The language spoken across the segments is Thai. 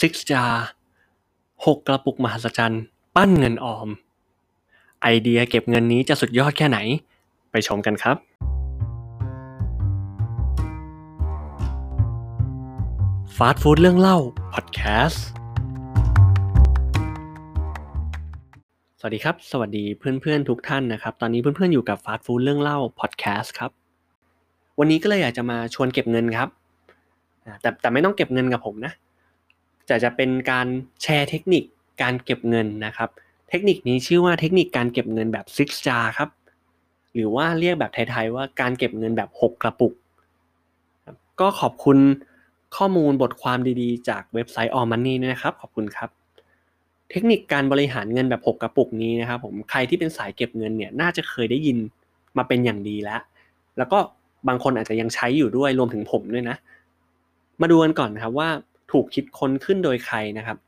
ซิกจาหกกระปุกมหัศจรรย์ ปั้นเงินออม ไอเดียเก็บเงินนี้จะสุดยอดแค่ไหน ไปชมกันครับ ฟาสต์ฟู้ดเรื่องเล่า พอดแคสต์ สวัสดีครับ สวัสดีเพื่อนๆทุกท่านนะครับ ตอนนี้เพื่อนๆอยู่กับฟาสต์ฟู้ดเรื่องเล่า พอดแคสต์ครับ วันนี้ก็เลยอยากจะมาชวนเก็บเงินครับ แต่แต่ไม่ต้องเก็บเงินกับผมนะ จะจะเป็นการแชร์เทคนิคการเก็บเงินนะครับ เทคนิคนี้ชื่อว่าเทคนิคการเก็บเงินแบบ six jar ครับ หรือว่าเรียกแบบไทยๆว่าการเก็บเงินแบบ 6 กระปุก ก็ขอบคุณข้อมูลบทความดีๆ จากเว็บไซต์ All Money นะครับ ขอบคุณครับ เทคนิคการบริหารเงินแบบ 6 กระปุกนี้นะครับผมใครที่เป็นสายเก็บเงินเนี่ยน่าจะเคยได้ยินมาเป็นอย่างดีแล้ว แล้วก็บางคนอาจจะยังใช้อยู่ด้วยรวมถึงผมด้วยนะ มาดูกันก่อนนะครับว่า ถูกคิดค้นขึ้นโดยใครนะครับ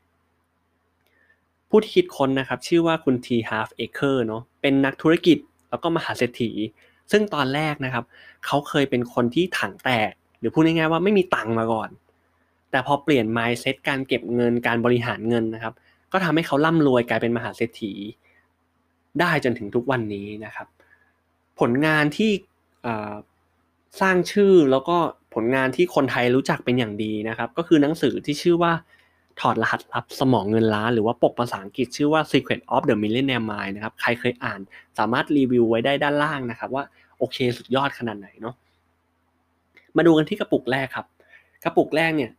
ผู้ที่คิดค้นนะครับ ชื่อว่าคุณ T Half Acre เนาะเป็นนักธุรกิจแล้วก็มหาเศรษฐี ซึ่งตอนแรกนะครับ เขาเคยเป็นคนที่ถังแตก หรือพูดง่ายๆว่าไม่มีตังค์มาก่อน แต่พอเปลี่ยน mindset การเก็บเงินการบริหารเงินนะครับ ก็ทำให้เขาร่ำรวยกลายเป็นมหาเศรษฐี ได้จนถึงทุกวันนี้นะครับ ผลงานที่สร้างชื่อแล้วก็ ผลงานที่คนไทยรู้จักเป็นอย่างดีนะครับ ก็คือหนังสือที่ชื่อว่าถอดรหัสลับสมองเงินล้าน หรือว่าปกภาษาอังกฤษชื่อว่า Secret of the Millionaire Mind นะครับ ใครเคยอ่านสามารถรีวิวไว้ได้ด้านล่างนะครับ ว่าโอเคสุดยอดขนาดไหนเนาะมาดูกันที่กระปุกแรกครับ กระปุกแรกเนี่ย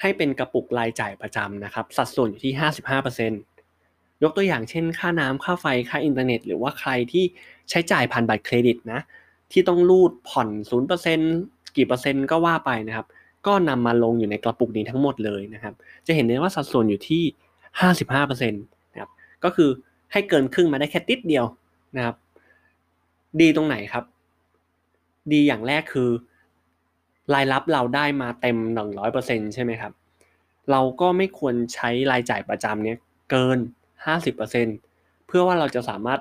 ให้เป็นกระปุกรายจ่ายประจำนะครับ สัดส่วนอยู่ที่ 55%ยกตัวอย่างเช่น ค่าน้ำค่าไฟค่าอินเทอร์เน็ต หรือว่าใครที่ใช้จ่ายผ่านบัตรเครดิตนะที่ต้องรูดผ่อน 0% กี่เปอร์เซ็นต์ก็ว่าไปนะครับ ก็นำมาลงอยู่ในกระปุกนี้ทั้งหมดเลยนะครับ จะเห็นได้ว่าสัดส่วนอยู่ที่ 55%นะครับ ก็คือให้เกินครึ่งมาได้แค่ติดเดียวนะครับ ดีตรงไหนครับ ดีอย่างแรกคือ รายรับเราได้มาเต็ม 100%ใช่ไหมครับ เราก็ไม่ควรใช้รายจ่ายประจำเนี้ยเกิน 50%เพื่อว่าเราจะสามารถ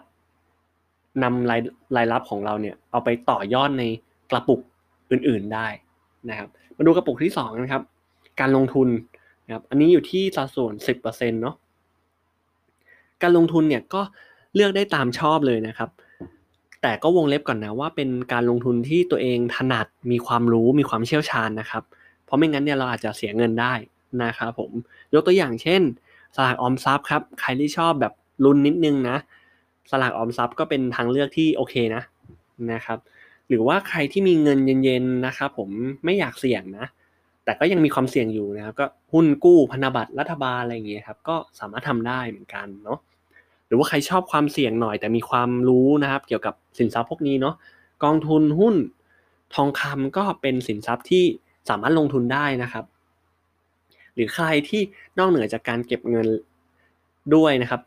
นำรายรายรับของเราเนี่ยเอาไปต่อยอดในกระปุก อื่นๆได้นะครับ มาดูกระปุกที่2นะครับ การลงทุนนะครับอันนี้อยู่ที่สัดส่วน 10%เนาะการลงทุนเนี่ยก็เลือกได้ตามชอบเลยนะครับ แต่ก็วงเล็บก่อนนะว่าเป็นการลงทุนที่ตัวเองถนัดมีความรู้มีความเชี่ยวชาญนะครับ เพราะไม่งั้นเนี่ยเราอาจจะเสียเงินได้นะครับผมยกตัวอย่างเช่น สลากออมทรัพย์ครับใครที่ชอบแบบลุ้นนิดนึงนะ สลากออมทรัพย์ก็เป็นทางเลือกที่โอเคนะนะครับ หรือว่าใครที่มีเงินเย็นๆนะครับผมไม่อยากเสี่ยงนะ แต่ก็ยังมีความเสี่ยงอยู่นะครับ ก็หุ้นกู้พันธบัตรรัฐบาลอะไรอย่างเงี้ยครับก็สามารถทำได้เหมือนกันเนาะหรือว่าใครชอบความเสี่ยงหน่อย แต่มีความรู้นะครับ เกี่ยวกับสินทรัพย์พวกนี้เนาะกองทุนหุ้นทองคำก็เป็นสินทรัพย์ที่สามารถลงทุนได้นะครับ หรือใครที่นอกเหนือจากการเก็บเงินด้วยนะครับ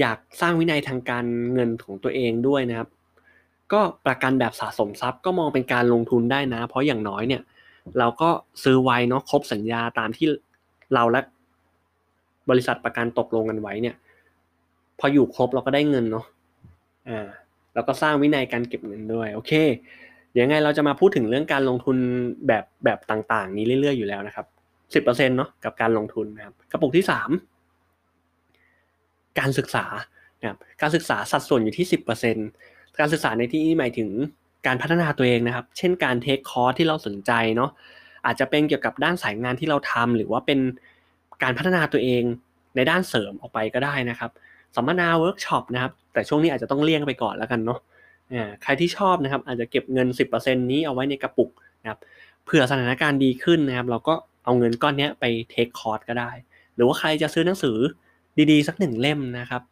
อยากสร้างวินัยทางการเงินของตัวเองด้วยนะครับ ก็ประกันแบบสะสมทรัพย์ก็มองเป็นการลงทุนได้นะ เพราะอย่างน้อยเนี่ย เราก็ซื้อไว้เนาะครบสัญญาตามที่เราและบริษัทประกันตกลงกันไว้เนี่ย พออยู่ครบเราก็ได้เงินเนาะอ่าแล้วก็สร้างวินัยการเก็บเงินด้วยโอเคเดี๋ยวไงเราจะมาพูดถึงเรื่องการลงทุนแบบแบบต่างๆ นี้เรื่อยๆอยู่แล้วนะครับสิบเปอร์เซ็นต์เนาะกับการลงทุนนะครับกระปุกที่สามการศึกษานะครับการศึกษาสัดส่วนอยู่ที่สิบเปอร์เซ็นต์ การศึกษาในที่นี้หมายถึงการพัฒนาตัวเองนะครับ เช่นการเทคคอร์สที่เราสนใจเนาะอาจจะเป็นเกี่ยวกับด้านสายงานที่เราทำหรือว่าเป็นการพัฒนาตัวเองในด้านเสริมออกไปก็ได้นะครับสัมมนาเวิร์กช็อปนะครับ แต่ช่วงนี้อาจจะต้องเลี่ยงไปก่อนแล้วกันเนาะใครที่ชอบนะครับ อาจจะเก็บเงิน 10%นี้เอาไว้ในกระปุกนะครับเผื่อสถานการณ์ดีขึ้นนะครับ เราก็เอาเงินก้อนนี้ไป take course ก็ได้ หรือว่าใครจะซื้อหนังสือดีๆ สักหนึ่งเล่มนะครับ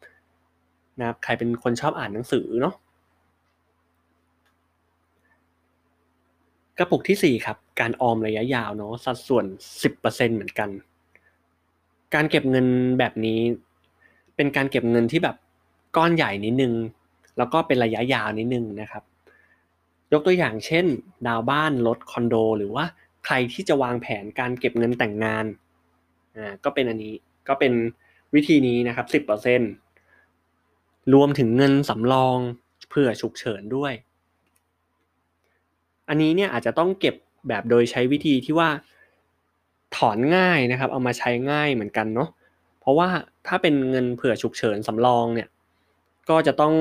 นะครับ ใครเป็นคนชอบอ่านหนังสือเนาะ กระปุกที่ 4 ครับ การออมระยะยาวเนาะสัดส่วน 10%เหมือนกัน การเก็บเงินแบบนี้ เป็นการเก็บเงินที่แบบก้อนใหญ่นิดนึง แล้วก็เป็นระยะยาวนิดนึงนะครับ ยกตัวอย่างเช่น ดาวบ้านรถคอนโด หรือว่าใครที่จะวางแผนการเก็บเงินแต่งงานอ่าก็เป็นอันนี้ก็เป็นวิธีนี้นะครับสิบเปอร์เซ็นรวมถึงเงินสำรองเพื่อฉุกเฉินด้วย อันนี้เนี่ยอาจจะต้องเก็บแบบโดยใช้วิธีที่ว่าถอนง่ายนะครับ เอามาใช้ง่ายเหมือนกันเนาะเพราะว่าถ้าเป็นเงินเผื่อฉุกเฉินสำรองเนี่ยก็จะต้อง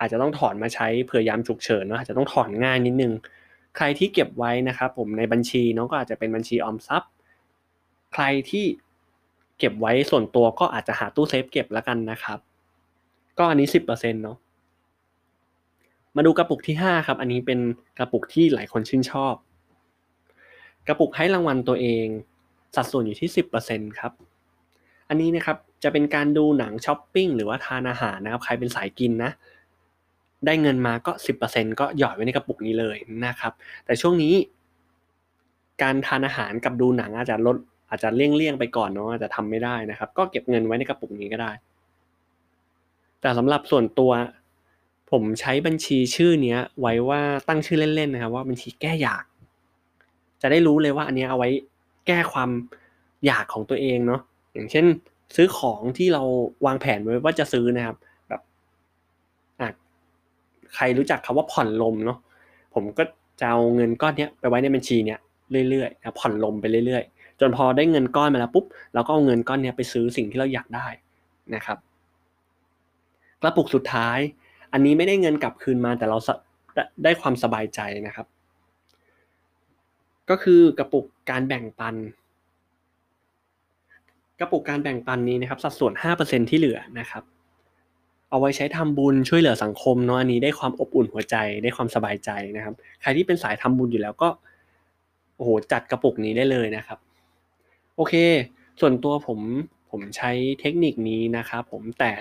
อาจจะต้องถอนมาใช้เผื่อยามฉุกเฉินเนาะอาจจะต้องถอนง่ายนิดนึง ใครที่เก็บไว้นะครับผมในบัญชีเนาะก็อาจจะเป็นบัญชีออมทรัพย์ ใครที่เก็บไว้ส่วนตัวก็อาจจะหาตู้เซฟเก็บแล้วกันนะครับ ก็อันนี้สิบเปอร์เซ็นต์เนาะ มาดูกระปุกที่ 5 ครับ อันนี้เป็นกระปุกที่หลายคนชื่นชอบ กระปุกให้รางวัลตัวเอง สัดส่วนอยู่ที่ 10%ครับ อันนี้นะครับจะเป็นการดูหนังช้อปปิ้งหรือว่าทานอาหารนะครับ ใครเป็นสายกินนะ ได้เงินมาก็ 10%ก็หยอดไว้ในกระปุกนี้เลยนะครับ แต่ช่วงนี้ การทานอาหารกับดูหนังอาจจะลดอาจจะเลี่ยงๆไปก่อนเนาะอาจจะทำไม่ได้นะครับ ก็เก็บเงินไว้ในกระปุกนี้ก็ได้ แต่สำหรับส่วนตัว ผมใช้บัญชีชื่อเนี้ย ไว้ว่าตั้งชื่อเล่นๆนะครับว่าบัญชีแก้อยาก จะได้รู้เลยว่าอันนี้เอาไว้แก้ความอยากของตัวเองเนาะอย่างเช่น ซื้อของที่เราวางแผนไว้ว่าจะซื้อนะครับ แบบอะใครรู้จักคาว่าผ่อนลมเนาะผมก็จะเอาเงินก้อนเนี้ยไปไว้ในบัญชีเนี้ยเรื่อยๆนะผ่อนลมไปเรื่อยๆ จนพอได้เงินก้อนมาแล้วปุ๊บเราก็เอาเงินก้อนเนี้ยไปซื้อสิ่งที่เราอยากได้นะครับกระปุกสุดท้าย อันนี้ไม่ได้เงินกลับคืนมาแต่เราได้ความสบายใจนะครับ ก็คือกระปุกการแบ่งปัน กระปุกการแบ่งปันนี้นะครับ สัดส่วน 5%ที่เหลือนะครับ เอาไว้ใช้ทำบุญช่วยเหลือสังคมเนาะอันนี้ได้ความอบอุ่นหัวใจได้ความสบายใจนะครับ ใครที่เป็นสายทำบุญอยู่แล้วก็โอ้โหจัดกระปุกนี้ได้เลยนะครับ โอเค ส่วนตัวผมผมใช้เทคนิคนี้นะครับ ผมแต่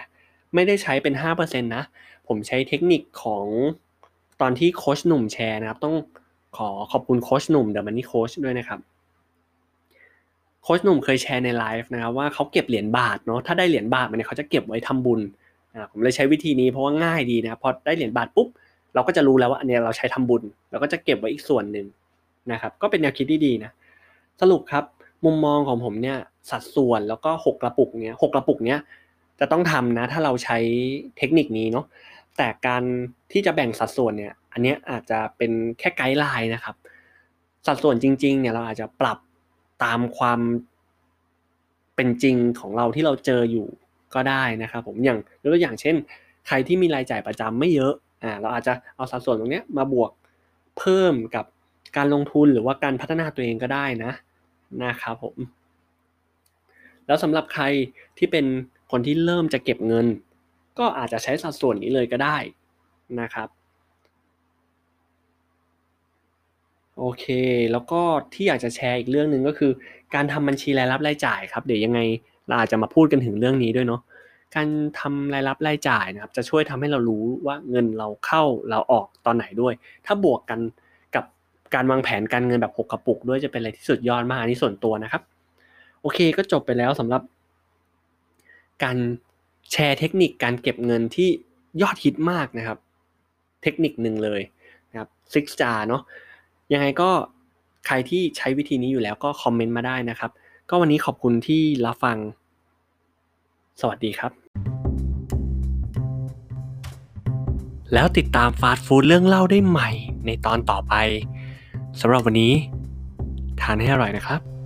ไม่ได้ใช้เป็น5%นะ ผมใช้เทคนิคของตอนที่โค้ชหนุ่มแชร์นะครับ ต้องขอขอบคุณโค้ชหนุ่มเดอะมันนี่โค้ชด้วยนะครับโค้ชหนุ่มเคยแชร์ในไลฟ์นะครับว่าเขาเก็บเหรียญบาทเนาะถ้าได้เหรียญบาทมันเนี่ยเขาจะเก็บไว้ทำบุญนะผมเลยใช้วิธีนี้เพราะว่าง่ายดีนะพอได้เหรียญบาทปุ๊บเราก็จะรู้แล้วว่าอันนี้เราใช้ทำบุญเราก็จะเก็บไว้อีกส่วนหนึ่งนะครับ ก็เป็นแนวคิดที่ดีนะสรุปครับมุมมองของผมเนี่ยสัดส่วนแล้วก็หกกระปุกเนี้ยหกกระปุกเนี้ย จะต้องทำนะ ถ้าเราใช้เทคนิคนี้เนาะแต่การที่จะแบ่งสัดส่วนเนี่ย อันนี้อาจจะเป็นแค่ไกด์ไลน์นะครับ สัดส่วนจริง ๆ เนี่ยเราอาจจะปรับตามความเป็นจริงของเราที่เราเจออยู่ก็ได้นะครับ ผมอย่างยกตัวอย่างเช่น ใครที่มีรายจ่ายประจำไม่เยอะอ่าเราอาจจะเอาสัดส่วนตรงนี้มาบวกเพิ่มกับการลงทุนหรือว่าการพัฒนาตัวเองก็ได้นะนะครับผม แล้วสำหรับใครที่เป็น คนที่เริ่มจะเก็บเงิน ก็อาจจะใช้สัดส่วนนี้เลยก็ได้นะครับโอเค แล้วก็ที่อยากจะแชร์อีกเรื่องหนึ่งก็คือ การทำบัญชีรายรับรายจ่ายครับ เดี๋ยวยังไงเราอาจจะมาพูดกันถึงเรื่องนี้ด้วยเนาะ การทำรายรับรายจ่ายนะครับ จะช่วยทำให้เรารู้ว่าเงินเราเข้าเราออกตอนไหนด้วย ถ้าบวกกันกับการวางแผนการเงินแบบหกกระปุกด้วยจะเป็นอะไรที่สุดยอดมากนี่ส่วนตัวนะครับ โอเคก็จบไปแล้วสำหรับ การแชร์เทคนิคการเก็บเงินที่ยอดฮิตมากนะครับ เทคนิคหนึ่งเลยนะครับซิกจาเนาะยังไงก็ใครที่ใช้วิธีนี้อยู่แล้วก็คอมเมนต์มาได้นะครับ ก็วันนี้ขอบคุณที่รับฟัง สวัสดีครับ แล้วติดตามฟาสต์ฟู้ดเรื่องเล่าได้ใหม่ในตอนต่อไปสำหรับวันนี้ ทานให้อร่อยนะครับ